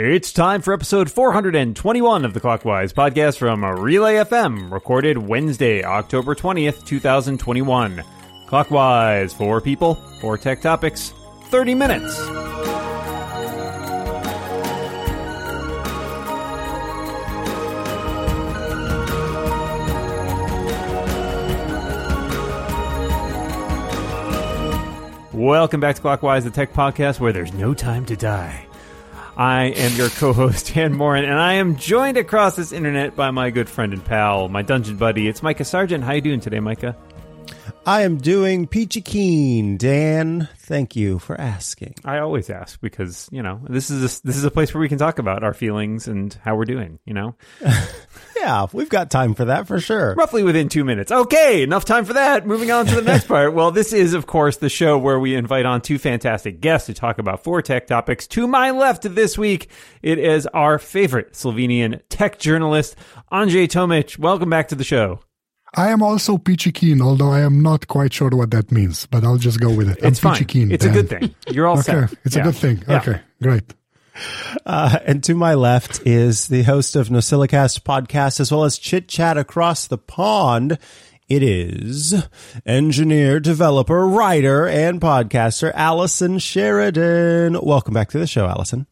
It's time for episode 421 of the Clockwise podcast from Relay FM, recorded Wednesday, October 20th, 2021. Clockwise, four people, four tech topics, 30 minutes. Welcome back to Clockwise, the tech podcast where there's no time to die. I am your co-host Dan Moren, and I am joined across this internet by my good friend and pal, my dungeon buddy. It's Micah Sargent. How you doing today, Micah? I am doing peachy keen, Dan. Thank you for asking. I always ask because you know this is a, this is a place where we can talk about our feelings and how we're doing. You know, Yeah, we've got time for that for sure. roughly within two minutes. Okay, enough time for that. Moving on to the next part. Well, this is of course the show where we invite on two fantastic guests to talk about four tech topics. To my left this week, it is our favorite Slovenian tech journalist, Anže Tomić. Welcome back to the show. I am also peachy keen, although I am not quite sure what that means, but I'll just go with it. It's I'm fine. peachy keen. It's a good thing. You're all Okay, set. it's Yeah. a good thing. Yeah. Okay, great. Uh, and to my left is the host of NosillaCast podcast as well as Chit Chat Across the Pond. It is engineer, developer, writer, and podcaster Allison Sheridan. Welcome back to the show, Allison.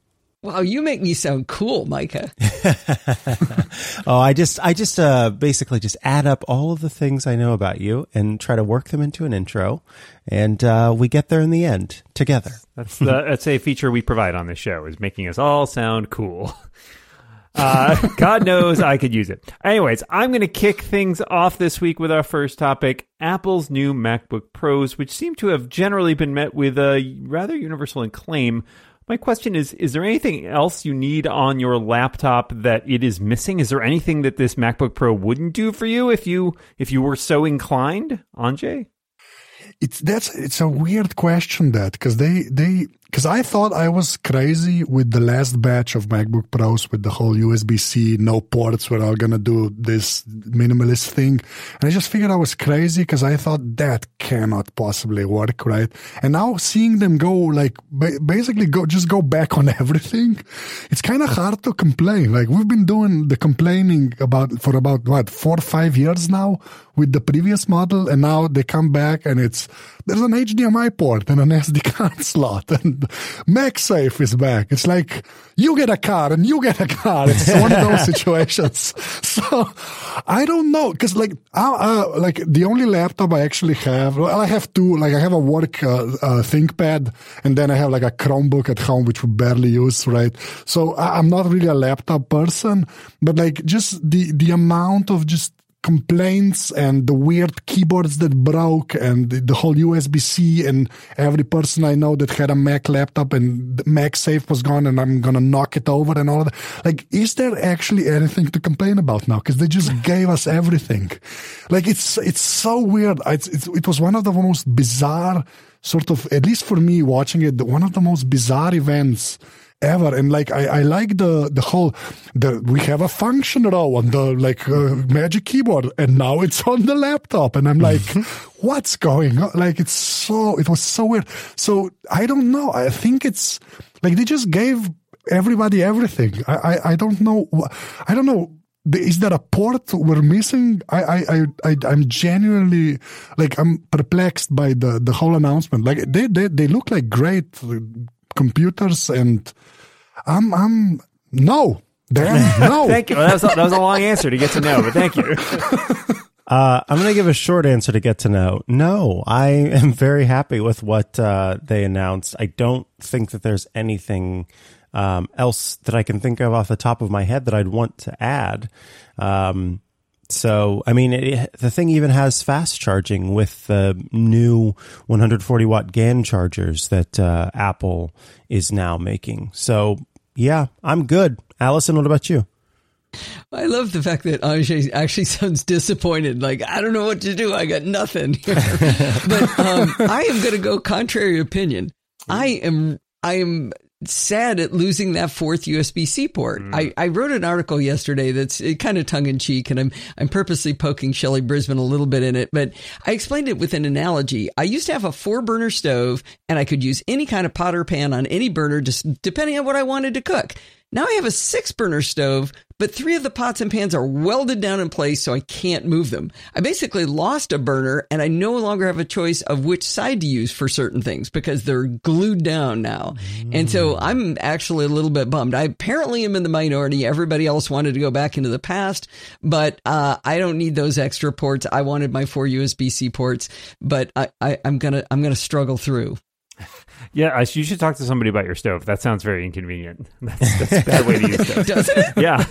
Wow, you make me sound cool, Micah. Oh, I just, I just, uh, basically just add up all of the things I know about you and try to work them into an intro, and uh, we get there in the end together. That's the, that's a feature we provide on this show is making us all sound cool. Uh, God knows I could use it. Anyways, I'm going to kick things off this week with our first topic: Apple's new MacBook Pros, which seem to have generally been met with a rather universal acclaim. My question is: Is there anything else you need on your laptop that it is missing? Is there anything that this MacBook Pro wouldn't do for you if you if you were so inclined, Anže? It's that's it's a weird question that because they they because I thought I was crazy with the last batch of MacBook Pros with the whole USB C no ports. We're all gonna do this minimalist thing, and I just figured I was crazy because I thought that cannot possibly work, right? And now seeing them go like ba- basically go just go back on everything, it's kind of hard to complain. Like we've been doing the complaining about for about what four or five years now with the previous model, and now they come back and it's there's an HDMI port and an SD card slot, and MagSafe is back. It's like you get a car and you get a car. It's one of those situations. So I don't know because like I, uh, like the only laptop I actually have, well, I have two. Like I have a work uh, uh, ThinkPad, and then I have like a Chromebook at home, which we barely use, right? So I, I'm not really a laptop person, but like just the the amount of just complaints and the weird keyboards that broke and the, the whole USB C and every person I know that had a Mac laptop and the MagSafe was gone and I'm gonna knock it over and all of that. Like, is there actually anything to complain about now? Because they just gave us everything. Like, it's it's so weird. It's, it's, it was one of the most bizarre sort of, at least for me watching it, one of the most bizarre events ever. And like I, I like the the whole the we have a function row on the like uh, magic keyboard and now it's on the laptop. And i'm like what's going on? Like it's so it was so weird. So i don't know. I think it's like they just gave everybody everything. I i, I don't know i don't know. Is there a port we're missing? I, I, I, I, I'm genuinely like I'm perplexed by the the whole announcement. Like they, they, they look like great computers, and I'm, I'm no, damn, no. Thank you. Well, that, was a, that was a long answer to get to know, but thank you. Uh, I'm going to give a short answer to get to know. No, I am very happy with what uh, they announced. I don't think that there's anything um, else that I can think of off the top of my head that I'd want to add. Um, so, I mean, it, the thing even has fast charging with the new 140 watt GAN chargers that uh, Apple is now making. So, yeah, I'm good. Allison, what about you? I love the fact that Anže actually sounds disappointed. Like, I don't know what to do. I got nothing. but um, I am going to go contrary opinion. I am, I am sad at losing that fourth USB C port. Mm. I, I wrote an article yesterday that's eh, kind of tongue in cheek, and I'm I'm purposely poking Shelley Brisbane a little bit in it, but I explained it with an analogy. I used to have a four burner stove, and I could use any kind of pot or pan on any burner, just depending on what I wanted to cook. Now I have a six burner stove, but three of the pots and pans are welded down in place, so I can't move them. I basically lost a burner, and I no longer have a choice of which side to use for certain things because they're glued down now. And so I'm actually a little bit bummed. I apparently am in the minority. Everybody else wanted to go back into the past, but uh, I don't need those extra ports. I wanted my four USB C ports, but I, I, I'm gonna I'm gonna struggle through. Yeah, I- you should talk to somebody about your stove. That sounds very inconvenient. That's, that's a bad way to use stove. Doesn't it? yeah.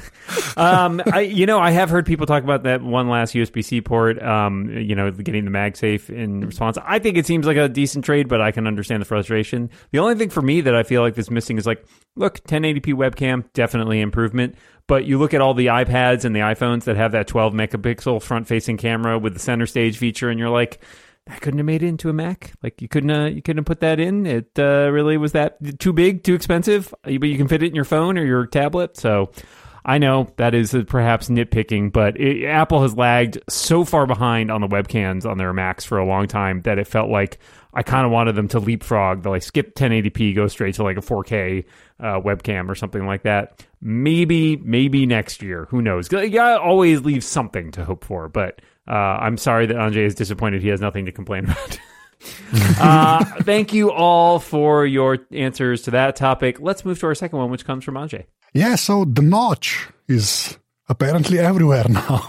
Um, I, you know, I have heard people talk about that one last USB C port, um, you know, getting the MagSafe in response. I think it seems like a decent trade, but I can understand the frustration. The only thing for me that I feel like is missing is like, look, 1080p webcam, definitely improvement. But you look at all the iPads and the iPhones that have that 12 megapixel front facing camera with the center stage feature, and you're like, I couldn't have made it into a Mac. Like you couldn't, uh, you couldn't put that in. It uh, really was that too big, too expensive. But you can fit it in your phone or your tablet. So I know that is uh, perhaps nitpicking, but it, Apple has lagged so far behind on the webcams on their Macs for a long time that it felt like I kind of wanted them to leapfrog, to like skip 1080p, go straight to like a 4K uh, webcam or something like that. Maybe, maybe next year. Who knows? Gotta always leave something to hope for, but. Uh, I'm sorry that Anže is disappointed. He has nothing to complain about. uh, thank you all for your answers to that topic. Let's move to our second one, which comes from Anže. Yeah, so the notch is apparently everywhere now.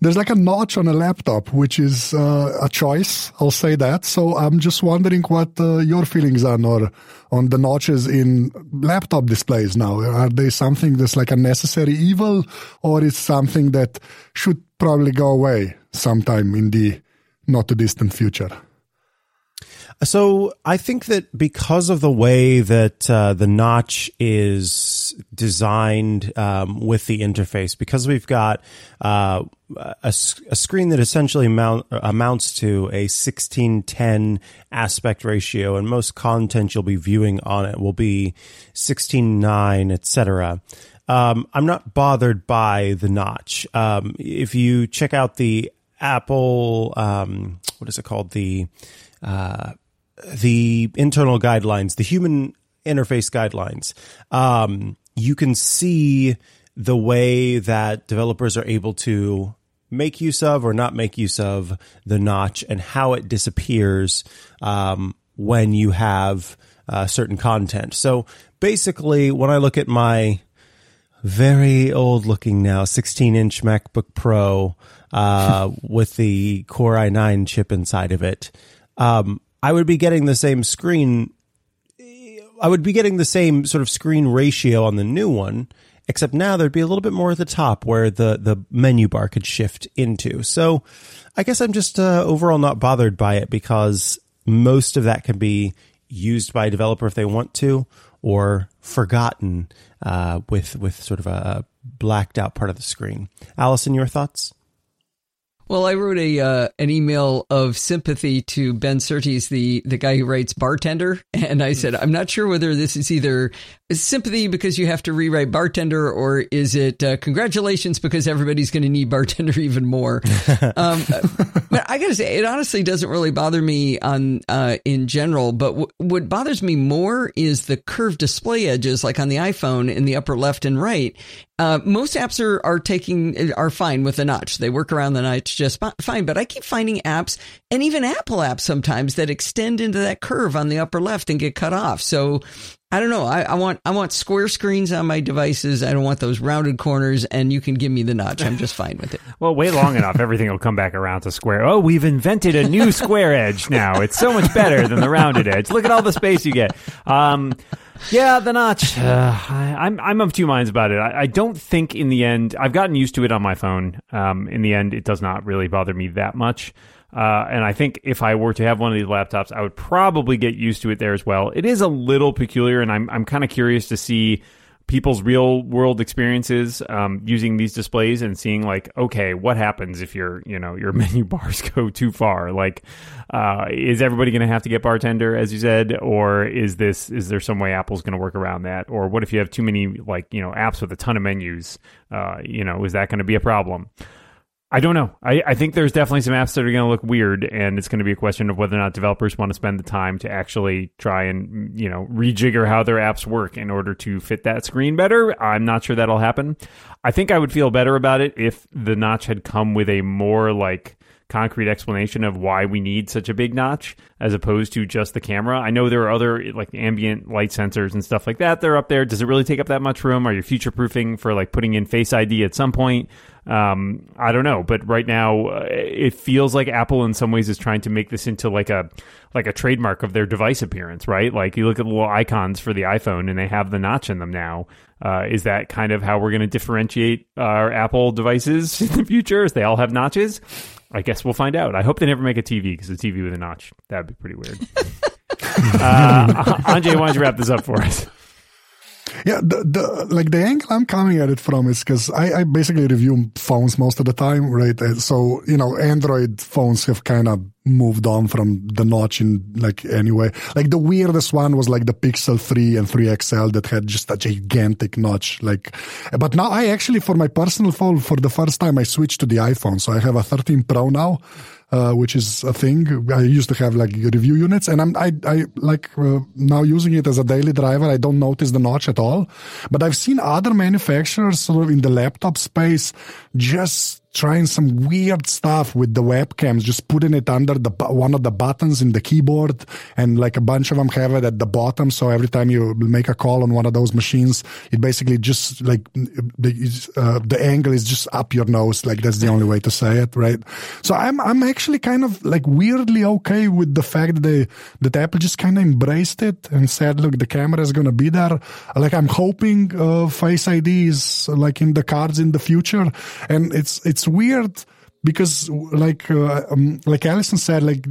There's like a notch on a laptop, which is uh, a choice. I'll say that. So I'm just wondering what uh, your feelings are on, on the notches in laptop displays now. Are they something that's like a necessary evil, or is something that should probably go away sometime in the not too distant future? So I think that because of the way that uh, the notch is designed um, with the interface, because we've got uh, a, a screen that essentially mount, amounts to a 1610 aspect ratio, and most content you'll be viewing on it will be 16:9, etc. Um, I'm not bothered by the notch. Um, if you check out the Apple, um, what is it called? The uh, the internal guidelines, the human interface guidelines, um, you can see the way that developers are able to make use of or not make use of the notch and how it disappears um, when you have uh, certain content. So basically, when I look at my very old looking now 16 inch MacBook Pro uh, with the Core i9 chip inside of it, um, I would be getting the same screen. I would be getting the same sort of screen ratio on the new one, except now there'd be a little bit more at the top where the, the menu bar could shift into. So I guess I'm just uh, overall not bothered by it because most of that can be used by a developer if they want to, or forgotten uh, with with sort of a blacked out part of the screen. Allison, your thoughts? Well, I wrote a uh, an email of sympathy to Ben Surtees, the the guy who writes Bartender, and I said I'm not sure whether this is either sympathy because you have to rewrite Bartender, or is it uh, congratulations because everybody's going to need Bartender even more. um, but I got to say, it honestly doesn't really bother me on uh, in general. But w- what bothers me more is the curved display edges, like on the iPhone in the upper left and right. Uh, most apps are, are taking are fine with the notch. They work around the notch just fine. But I keep finding apps and even Apple apps sometimes that extend into that curve on the upper left and get cut off. So I don't know. I, I, want I want square screens on my devices. I don't want those rounded corners. And you can give me the notch. I'm just fine with it. Well, wait long enough, everything will come back around to square. Oh, we've invented a new square edge now. It's so much better than the rounded edge. Look at all the space you get. Um, yeah, the notch. Uh, I, I'm I'm of two minds about it. I, I, don't think in the end I've gotten used to it on my phone. Um, in the end, it does not really bother me that much. Uh, and I think if I were to have one of these laptops, I would probably get used to it there as well. It is a little peculiar, and I'm I'm kind of curious to see people's real world experiences um, using these displays and seeing like okay what happens if your you know your menu bars go too far? Like uh, is everybody going to have to get bartender as you said or is this is there some way apple's going to work around that? Or what if you have too many like you know apps with a ton of menus? Uh, you know is that going to be a problem I don't know. I, I think there's definitely some apps that are going to look weird, and it's going to be a question of whether or not developers want to spend the time to actually try and you know rejigger how their apps work in order to fit that screen better. I'm not sure that'll happen. I think I would feel better about it if the notch had come with a more like concrete explanation of why we need such a big notch as opposed to just the camera. I know there are other like ambient light sensors and stuff like that. They're up there. Does it really take up that much room? Are you future proofing for like putting in Face ID at some point? Um, I don't know, but right now uh, it feels like Apple in some ways is trying to make this into like a like a trademark of their device appearance, right? Like you look at the little icons for the iPhone and they have the notch in them now. Uh, is that kind of how we're going to differentiate our Apple devices in the future? Is they all have notches? I guess we'll find out. I hope they never make a TV because a TV with a notch that'd be pretty weird. uh, Anže, why don't you wrap this up for us? Yeah, the, the like the angle I'm coming at it from is because I, I basically review phones most of the time, right? So you know, Android phones have kind of moved on from the notch in like anyway. Like the weirdest one was like the Pixel 3 and 3 XL that had just a gigantic notch. Like, but now I actually, for my personal phone, for the first time, I switched to the iPhone. So I have a 13 Pro now uh, which is a thing. I used to have like review units, and I'm I I like uh, now using it as a daily driver. I don't notice the notch at all, but I've seen other manufacturers sort of in the laptop space just trying some weird stuff with the webcams, just putting it under the one of the buttons in the keyboard, and like a bunch of them have it at the bottom. So every time you make a call on one of those machines, it basically just like the uh, the angle is just up your nose. Like that's the only way to say it, right? So I'm I'm actually kind of like weirdly okay with the fact that they, that Apple just kind of embraced it and said, look, the camera is to be there. Like I'm hoping uh, Face ID is like in the cards in the future, and it's it's it's weird because like uh, um, like Allison said, like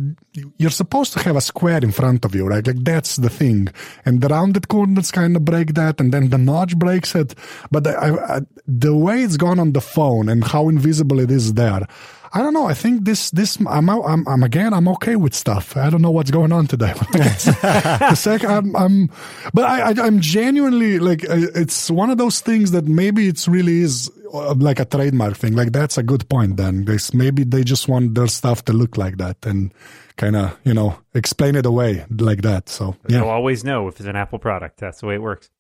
you're supposed to have a square in front of you, right? Like that's the thing, and the rounded corners kind of break that, and then the notch breaks it. But I, I, the way it's gone on the phone and how invisible it is there, I don't know. I think this this I'm I'm, I'm again I'm okay with stuff. I don't know what's going on today. the second I'm, I'm but I, I I'm genuinely like it's one of those things that maybe it's really is Uh, like a trademark thing. Like that's a good point. Then because maybe they just want their stuff to look like that and kind of you know explain it away like that. So yeah, you'll always know if it's an Apple product. That's the way it works.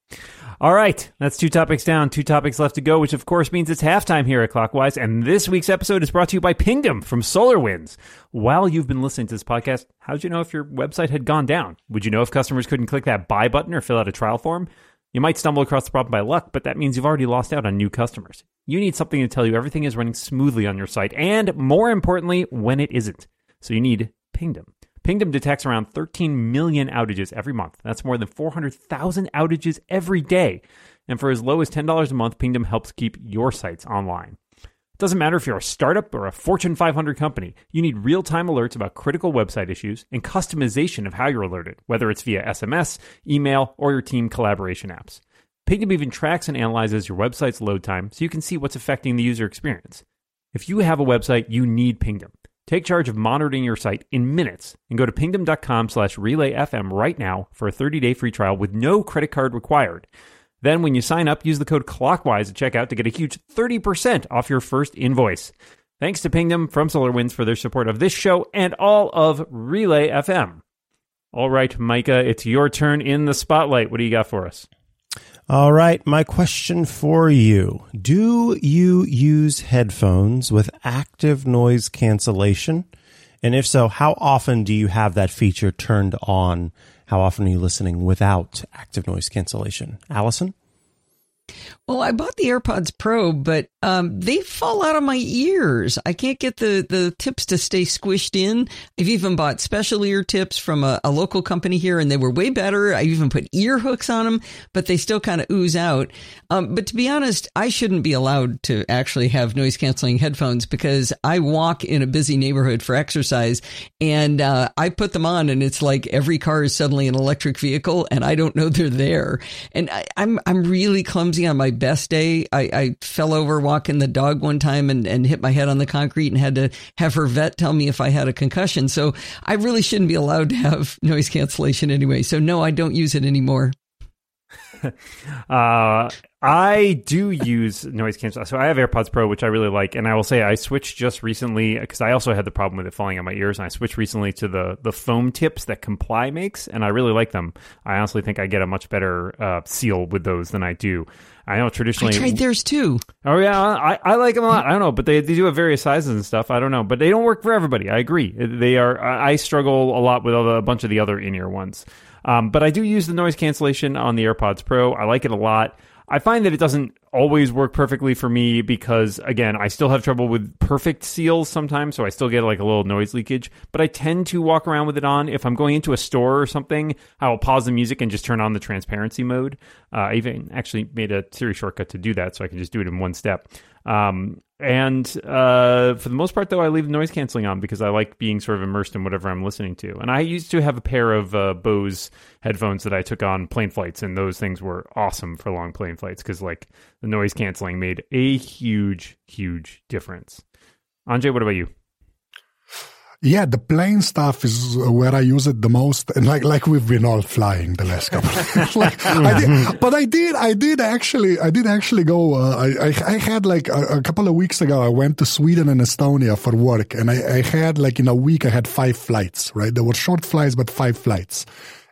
All right, that's two topics down, two topics left to go, which of course means it's halftime here at Clockwise. And this week's episode is brought to you by Pingdom from SolarWinds. While you've been listening to this podcast, how'd you know if your website had gone down? Would you know if customers couldn't click that buy button or fill out a trial form? You might stumble across the problem by luck, but that means you've already lost out on new customers. You need something to tell you everything is running smoothly on your site, and more importantly, when it isn't. So you need Pingdom. Pingdom detects around 13 million outages every month. That's more than 400,000 outages every day. And for as low as $10 a month, Pingdom helps keep your sites online. Doesn't matter if you're a startup or a Fortune 500 company, you need real time alerts about critical website issues and customization of how you're alerted, whether it's via SMS, email, or your team collaboration apps. Pingdom even tracks and analyzes your website's load time so you can see what's affecting the user experience. If you have a website, you need Pingdom. Take charge of monitoring your site in minutes and go to pingdom.com slash relayfm right now for a 30-day free trial with no credit card required. Then when you sign up, use the code CLOCKWISE at checkout to get a huge 30% off your first invoice. Thanks to Pingdom from SolarWinds for their support of this show and all of Relay FM. All right, Micah, it's your turn in the spotlight. What do you got for us? All right, my question for you. Do you use headphones with active noise cancellation? And if so, how often do you have that feature turned on? How often are you listening without active noise cancellation? Allison? Well, I bought the AirPods Pro, but um, they fall out of my ears. I can't get the, the tips to stay squished in. I've even bought special ear tips from a, a local company here, and they were way better. I even put ear hooks on them, but they still kind of ooze out. Um, but to be honest, I shouldn't be allowed to actually have noise canceling headphones because I walk in a busy neighborhood for exercise, and uh, I put them on, and it's like every car is suddenly an electric vehicle, and I don't know they're there. And I, I'm I'm really clumsy on my best day. I, I fell over walking the dog one time and, and hit my head on the concrete and had to have her vet tell me if I had a concussion. So I really shouldn't be allowed to have noise cancellation anyway. So no, I don't use it anymore. uh, I do use noise cancellation. So I have AirPods Pro, which I really like, and I will say I switched just recently because I also had the problem with it falling on my ears, and I switched recently to the the foam tips that Comply makes, and I really like them. I honestly think I get a much better uh, seal with those than I do. I know traditionally. I tried theirs too. Oh yeah, I, I like them a lot. I don't know, but they, they do have various sizes and stuff. I don't know, but they don't work for everybody. I agree. They are. I struggle a lot with a bunch of the other in ear ones. Um, but I do use the noise cancellation on the AirPods Pro. I like it a lot. I find that it doesn't always work perfectly for me because, again, I still have trouble with perfect seals sometimes, so I still get like a little noise leakage. But I tend to walk around with it on. If I'm going into a store or something, I will pause the music and just turn on the transparency mode. Uh, I even actually made a Siri shortcut to do that, so I can just do it in one step. Um, and uh, for the most part, though, I leave the noise canceling on because I like being sort of immersed in whatever I'm listening to. And I used to have a pair of uh, Bose headphones that I took on plane flights, and those things were awesome for long plane flights because like the noise canceling made a huge, huge difference. Anže, what about you? Yeah, the plane stuff is where I use it the most, and like like we've been all flying the last couple. like, I did, but I did, I did actually, I did actually go. Uh, I, I, I had like a, a, couple of weeks ago. I went to Sweden and Estonia for work, and I, I had like in a week I had five flights. Right, there were short flights, but five flights.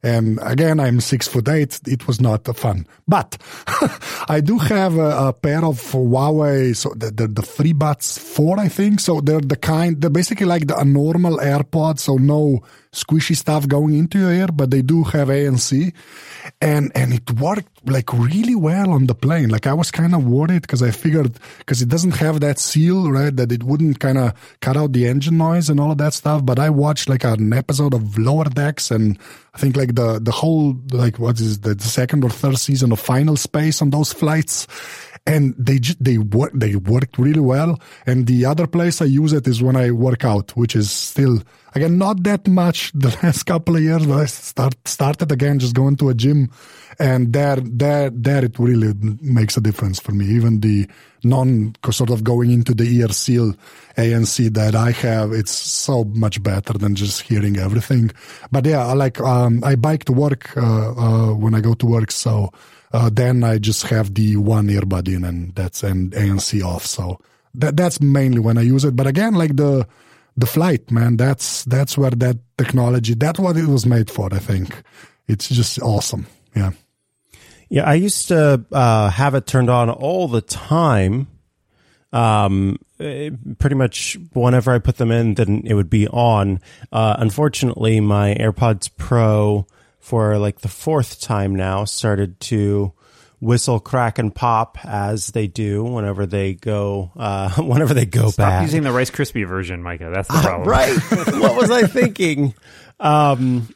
And again, I'm six foot eight. It was not fun, but I do have a, a, pair of Huawei, so the, the, the FreeBuds 4, I think. So they're the kind, they're basically like the, a normal AirPod. So no squishy stuff going into your ear, but they do have ANC. And, and and it worked like really well on the plane. Like I was kind of worried because I figured, because it doesn't have that seal, right? That it wouldn't kind of cut out the engine noise and all of that stuff. But I watched like an episode of Lower Decks and I think like the, the whole, like what is the second or third season of Final Space on those flights and they they work they worked really well. And the other place I use it is when I work out, which is still again not that much the last couple of years, but I start started again just going to a gym, and there there there it really makes a difference for me. Even the non sort of going into the ear seal ANC that I have, it's so much better than just hearing everything. But yeah, I like um, I bike to work uh, uh, when I go to work, so uh, then I just have the one earbud in and that's an ANC off. So that that's mainly when I use it. But again, like the the flight, man, that's that's where that technology that's what it was made for. I think it's just awesome. Yeah. Yeah, I used to uh, have it turned on all the time. Um, eh, pretty much whenever I put them in, then it would be on. Uh, unfortunately, my AirPods Pro for like the fourth time now started to whistle, crack, and pop as they do whenever they go uh, whenever they go Stop back. using the Rice Krispie version, Micah. That's the problem. Uh, right? what was I thinking? Um,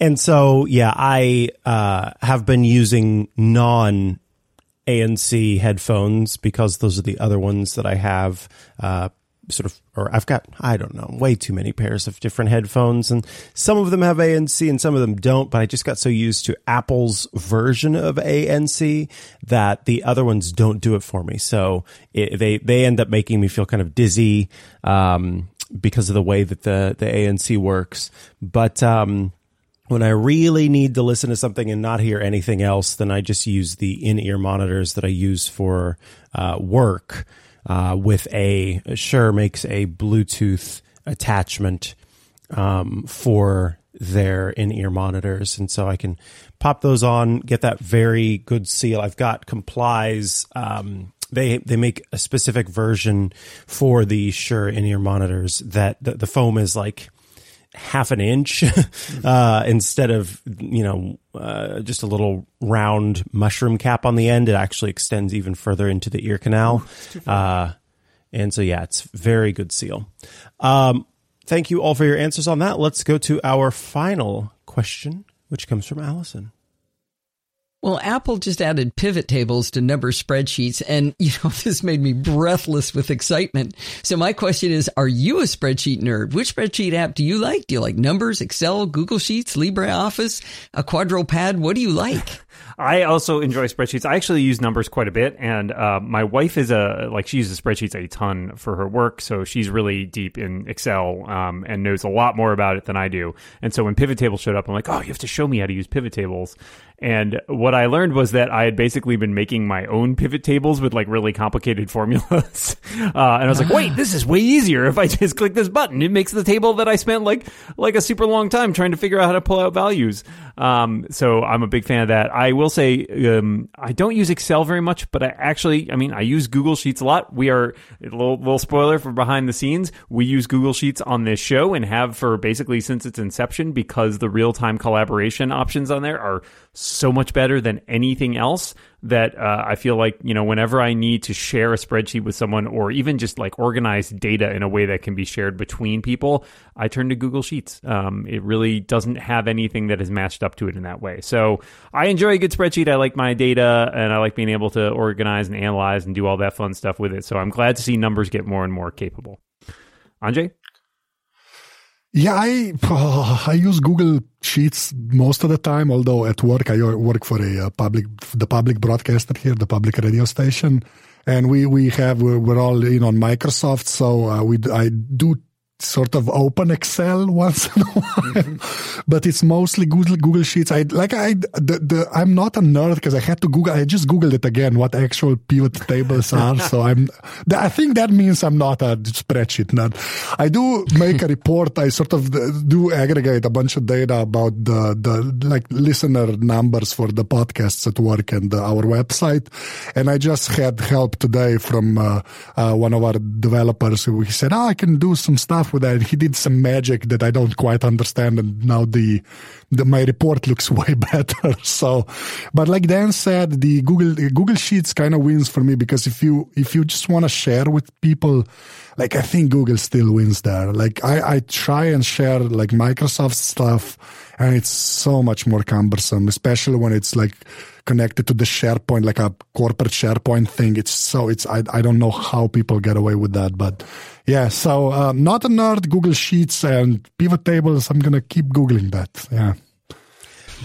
and so yeah, I uh, have been using non ANC headphones because those are the other ones that I have. Sort of, or I've got, I don't know, way too many pairs of different headphones, and some of them have ANC and some of them don't. But I just got so used to Apple's version of ANC that the other ones don't do it for me. So it, they they end up making me feel kind of dizzy um, because of the way that the the ANC works. But um, when I really need to listen to something and not hear anything else, then I just use the in ear monitors that I use for uh, work uh, with a Shure makes a Bluetooth attachment um, for their in-ear monitors, and so I can pop those on, get that very good seal. I've got Comply's. Um, they they make a specific version for the Shure in-ear monitors that the, the foam is like half an inch uh, instead of you know uh, just a little round mushroom cap on the end. It actually extends even further into the ear canal. Uh, and so, yeah, it's very good seal. Um, thank you all for your answers on that. Let's go to our final question, which comes from Allison. Well, Apple just added pivot tables to number spreadsheets, and you know this made me breathless with excitement. So my question is: Are you a spreadsheet nerd? Which spreadsheet app do you like? Do you like Numbers, Excel, Google Sheets, LibreOffice, a Quattro Pro? What do you like? I also enjoy spreadsheets. I actually use numbers quite a bit, and uh, my wife is a like she uses spreadsheets a ton for her work, so she's really deep in Excel um, and knows a lot more about it than I do. And so when pivot tables showed up, I'm like, oh, you have to show me how to use pivot tables. And what I learned was that I had basically been making my own pivot tables with like really complicated formulas. Uh, and I was like, wait, this is way easier if I just click this button. It makes the table that I spent like like a super long time trying to figure out how to pull out values. Um, so I'm a big fan of that. I will say um, I don't use Excel very much, but I actually, I mean, I use Google Sheets a lot. We are a little, little spoiler for behind the scenes. We use Google Sheets on this show and have for basically since its inception because the real time collaboration options on there are so much better than anything else that uh, I feel like, you know, whenever I need to share a spreadsheet with someone or even just like organize data in a way that can be shared between people, I turn to Google Sheets. Um, it really doesn't have anything that is matched up to it in that way. So I enjoy a good spreadsheet. I like my data and I like being able to organize and analyze and do all that fun stuff with it. So I'm glad to see numbers get more and more capable. Anže? Yeah, I oh, I use Google Sheets most of the time. Although at work I work for a uh, public the public broadcaster here, the public radio station, and we we have we're, we're all in on Microsoft, so uh, we I do sort of open Excel once in a while, mm-hmm. but it's mostly Google Google Sheets. I like I the, the I'm not a nerd because I had to Google. I just googled it again what actual pivot tables are. so I'm. I think that means I'm not a spreadsheet nerd. I do make a report. I sort of do aggregate a bunch of data about the the like listener numbers for the podcasts at work and uh, our website, and I just had help today from uh, uh, one of our developers who he said, "Oh, I can do some stuff." With that. He did some magic that I don't quite understand, and now the, the my report looks way better. So, but like Dan said, the Google Google Sheets kind of wins for me because if you if you just want to share with people, like I think Google still wins there. Like I I try and share like Microsoft stuff, and it's so much more cumbersome, especially when it's like connected to the SharePoint, like a corporate SharePoint thing. It's so it's I I don't know how people get away with that, but yeah. So um, not a nerd. Google Sheets and pivot tables. I'm gonna keep googling that. Yeah.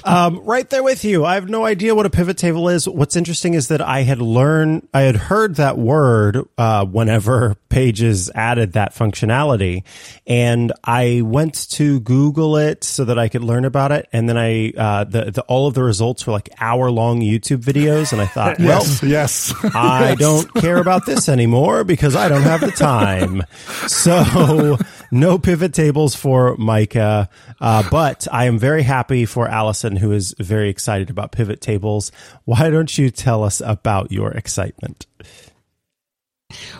Um, right there with you. I have no idea what a pivot table is. What's interesting is that I had learned, I had heard that word uh, whenever Pages added that functionality, and I went to Google it so that I could learn about it. And then I, uh, the, the all of the results were like hour long YouTube videos, and I thought, well, yes, yes. I yes. don't care about this anymore because I don't have the time. So no pivot tables for Micah, uh, but I am very happy for Allison, who is very excited about pivot tables. Why don't you tell us about your excitement?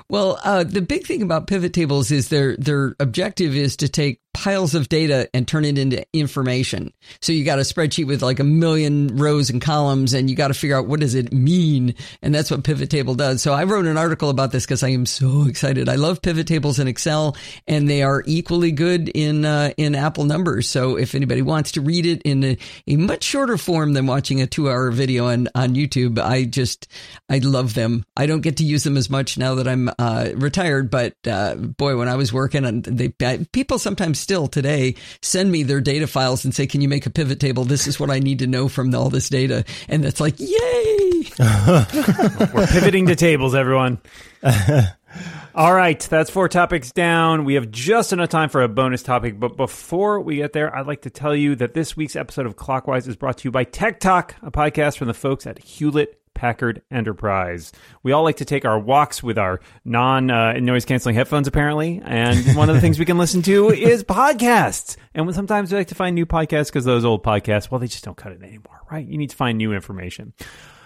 Well, uh, the big thing about pivot tables is their their objective is to take piles of data and turn it into information. So you got a spreadsheet with like a million rows and columns and you got to figure out what does it mean? And that's what pivot table does. So I wrote an article about this because I am so excited. I love pivot tables in Excel and they are equally good in, uh, in Apple numbers. So if anybody wants to read it in a, a much shorter form than watching a two hour video on, on YouTube, I just, I love them. I don't get to use them as much now that I'm, uh, retired, but, uh, boy, when I was working and they, people sometimes still today send me their data files and say, "Can you make a pivot table? This is what I need to know from all this data." And it's like, "Yay!" We're pivoting to tables, everyone. All right, that's four topics down. We have just enough time for a bonus topic, but before we get there, I'd like to tell you that this week's episode of Clockwise is brought to you by Tech Talk, a podcast from the folks at Hewlett Packard Enterprise. We all like to take our walks with our non uh, noise canceling headphones, apparently. And one of the things we can listen to is podcasts. And sometimes we like to find new podcasts because those old podcasts, well, they just don't cut it anymore, right? You need to find new information.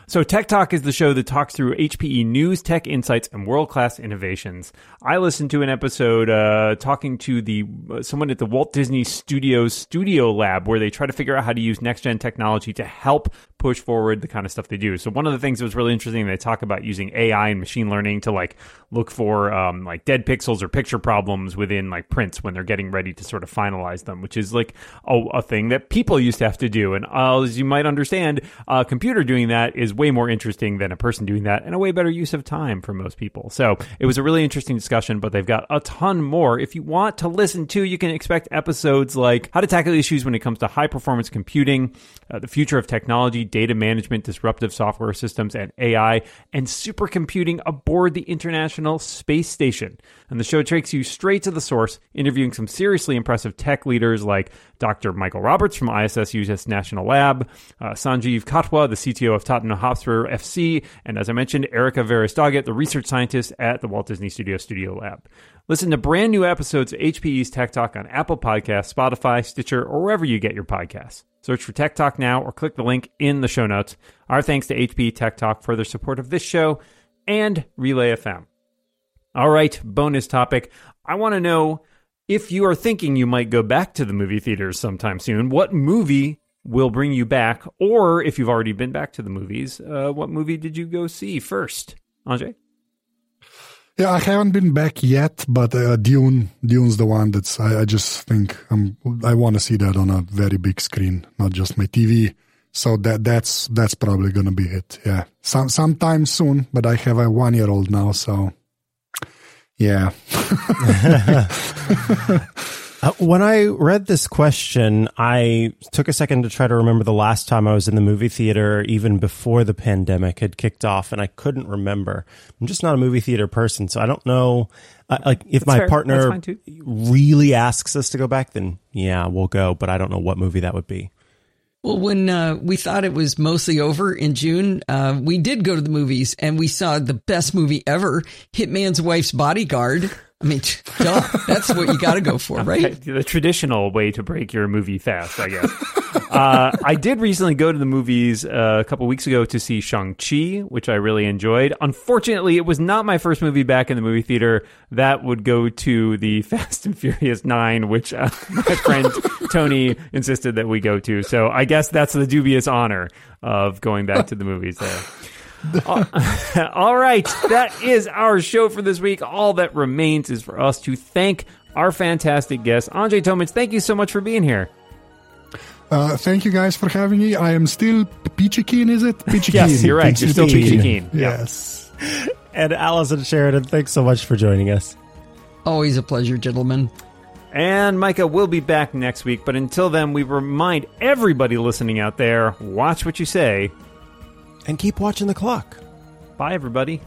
So, Tech Talk is the show that talks through HPE news, tech insights, and world class innovations. I listened to an episode uh, talking to the uh, someone at the Walt Disney Studios Studio Lab, where they try to figure out how to use next gen technology to help push forward the kind of stuff they do. So, one of the things that was really interesting, they talk about using AI and machine learning to like look for um, like dead pixels or picture problems within like prints when they're getting ready to sort of finalize them, which is like a, a thing that people used to have to do. And uh, as you might understand, a computer doing that is way more interesting than a person doing that and a way better use of time for most people. So it was a really interesting discussion, but they've got a ton more. If you want to listen to, you can expect episodes like how to tackle issues when it comes to high performance computing, uh, the future of technology, data management, disruptive software systems, and AI, and supercomputing aboard the International Space Station. And the show takes you straight to the source, interviewing some seriously impressive tech leaders like Dr. Michael Roberts from ISS US National Lab, uh, Sanjeev Katwa, the CTO of Tottenham Hotspur FC, and as I mentioned, Erika Varis Doggett, the research scientist at the Walt Disney Studio Studio Lab. Listen to brand new episodes of HPE's Tech Talk on Apple Podcasts, Spotify, Stitcher, or wherever you get your podcasts. Search for Tech Talk now or click the link in the show notes. Our thanks to HP Tech Talk for their support of this show and Relay FM. All right, bonus topic. I want to know if you are thinking you might go back to the movie theaters sometime soon, what movie will bring you back? Or if you've already been back to the movies, uh, what movie did you go see first? Anže? Yeah, I haven't been back yet, but uh, Dune, Dune's the one that's. I, I just think I'm, I want to see that on a very big screen, not just my TV. So that that's that's probably gonna be it. Yeah, some sometime soon. But I have a one year old now, so yeah. Uh, when I read this question, I took a second to try to remember the last time I was in the movie theater, even before the pandemic had kicked off, and I couldn't remember. I'm just not a movie theater person, so I don't know. Uh, like, if That's my fair. Partner really asks us to go back, then yeah, we'll go. But I don't know what movie that would be. Well, when uh, we thought it was mostly over in June, uh, we did go to the movies and we saw the best movie ever, Hitman's Wife's Bodyguard. I mean, duh, that's what you got to go for, right? The traditional way to break your movie fast, I guess. uh, I did recently go to the movies uh, a couple weeks ago to see Shang-Chi, which I really enjoyed. Unfortunately, it was not my first movie back in the movie theater. That would go to the Fast and Furious 9, which uh, my friend Tony insisted that we go to. So I guess that's the dubious honor of going back to the movies there. All all right, that is our show for this week. All that remains is for us to thank our fantastic guest, Anže Tomić. Thank you so much for being here. Uh, thank you guys for having me. I am still Peachy Keen, is it? Peachy Yes, you're right. You're still Peachy Keen. Yep. Yes. And Allison Sheridan, thanks so much for joining us. Always a pleasure, gentlemen. And Micah will be back next week, but until then, we remind everybody listening out there watch what you say. And keep watching the clock. Bye, everybody.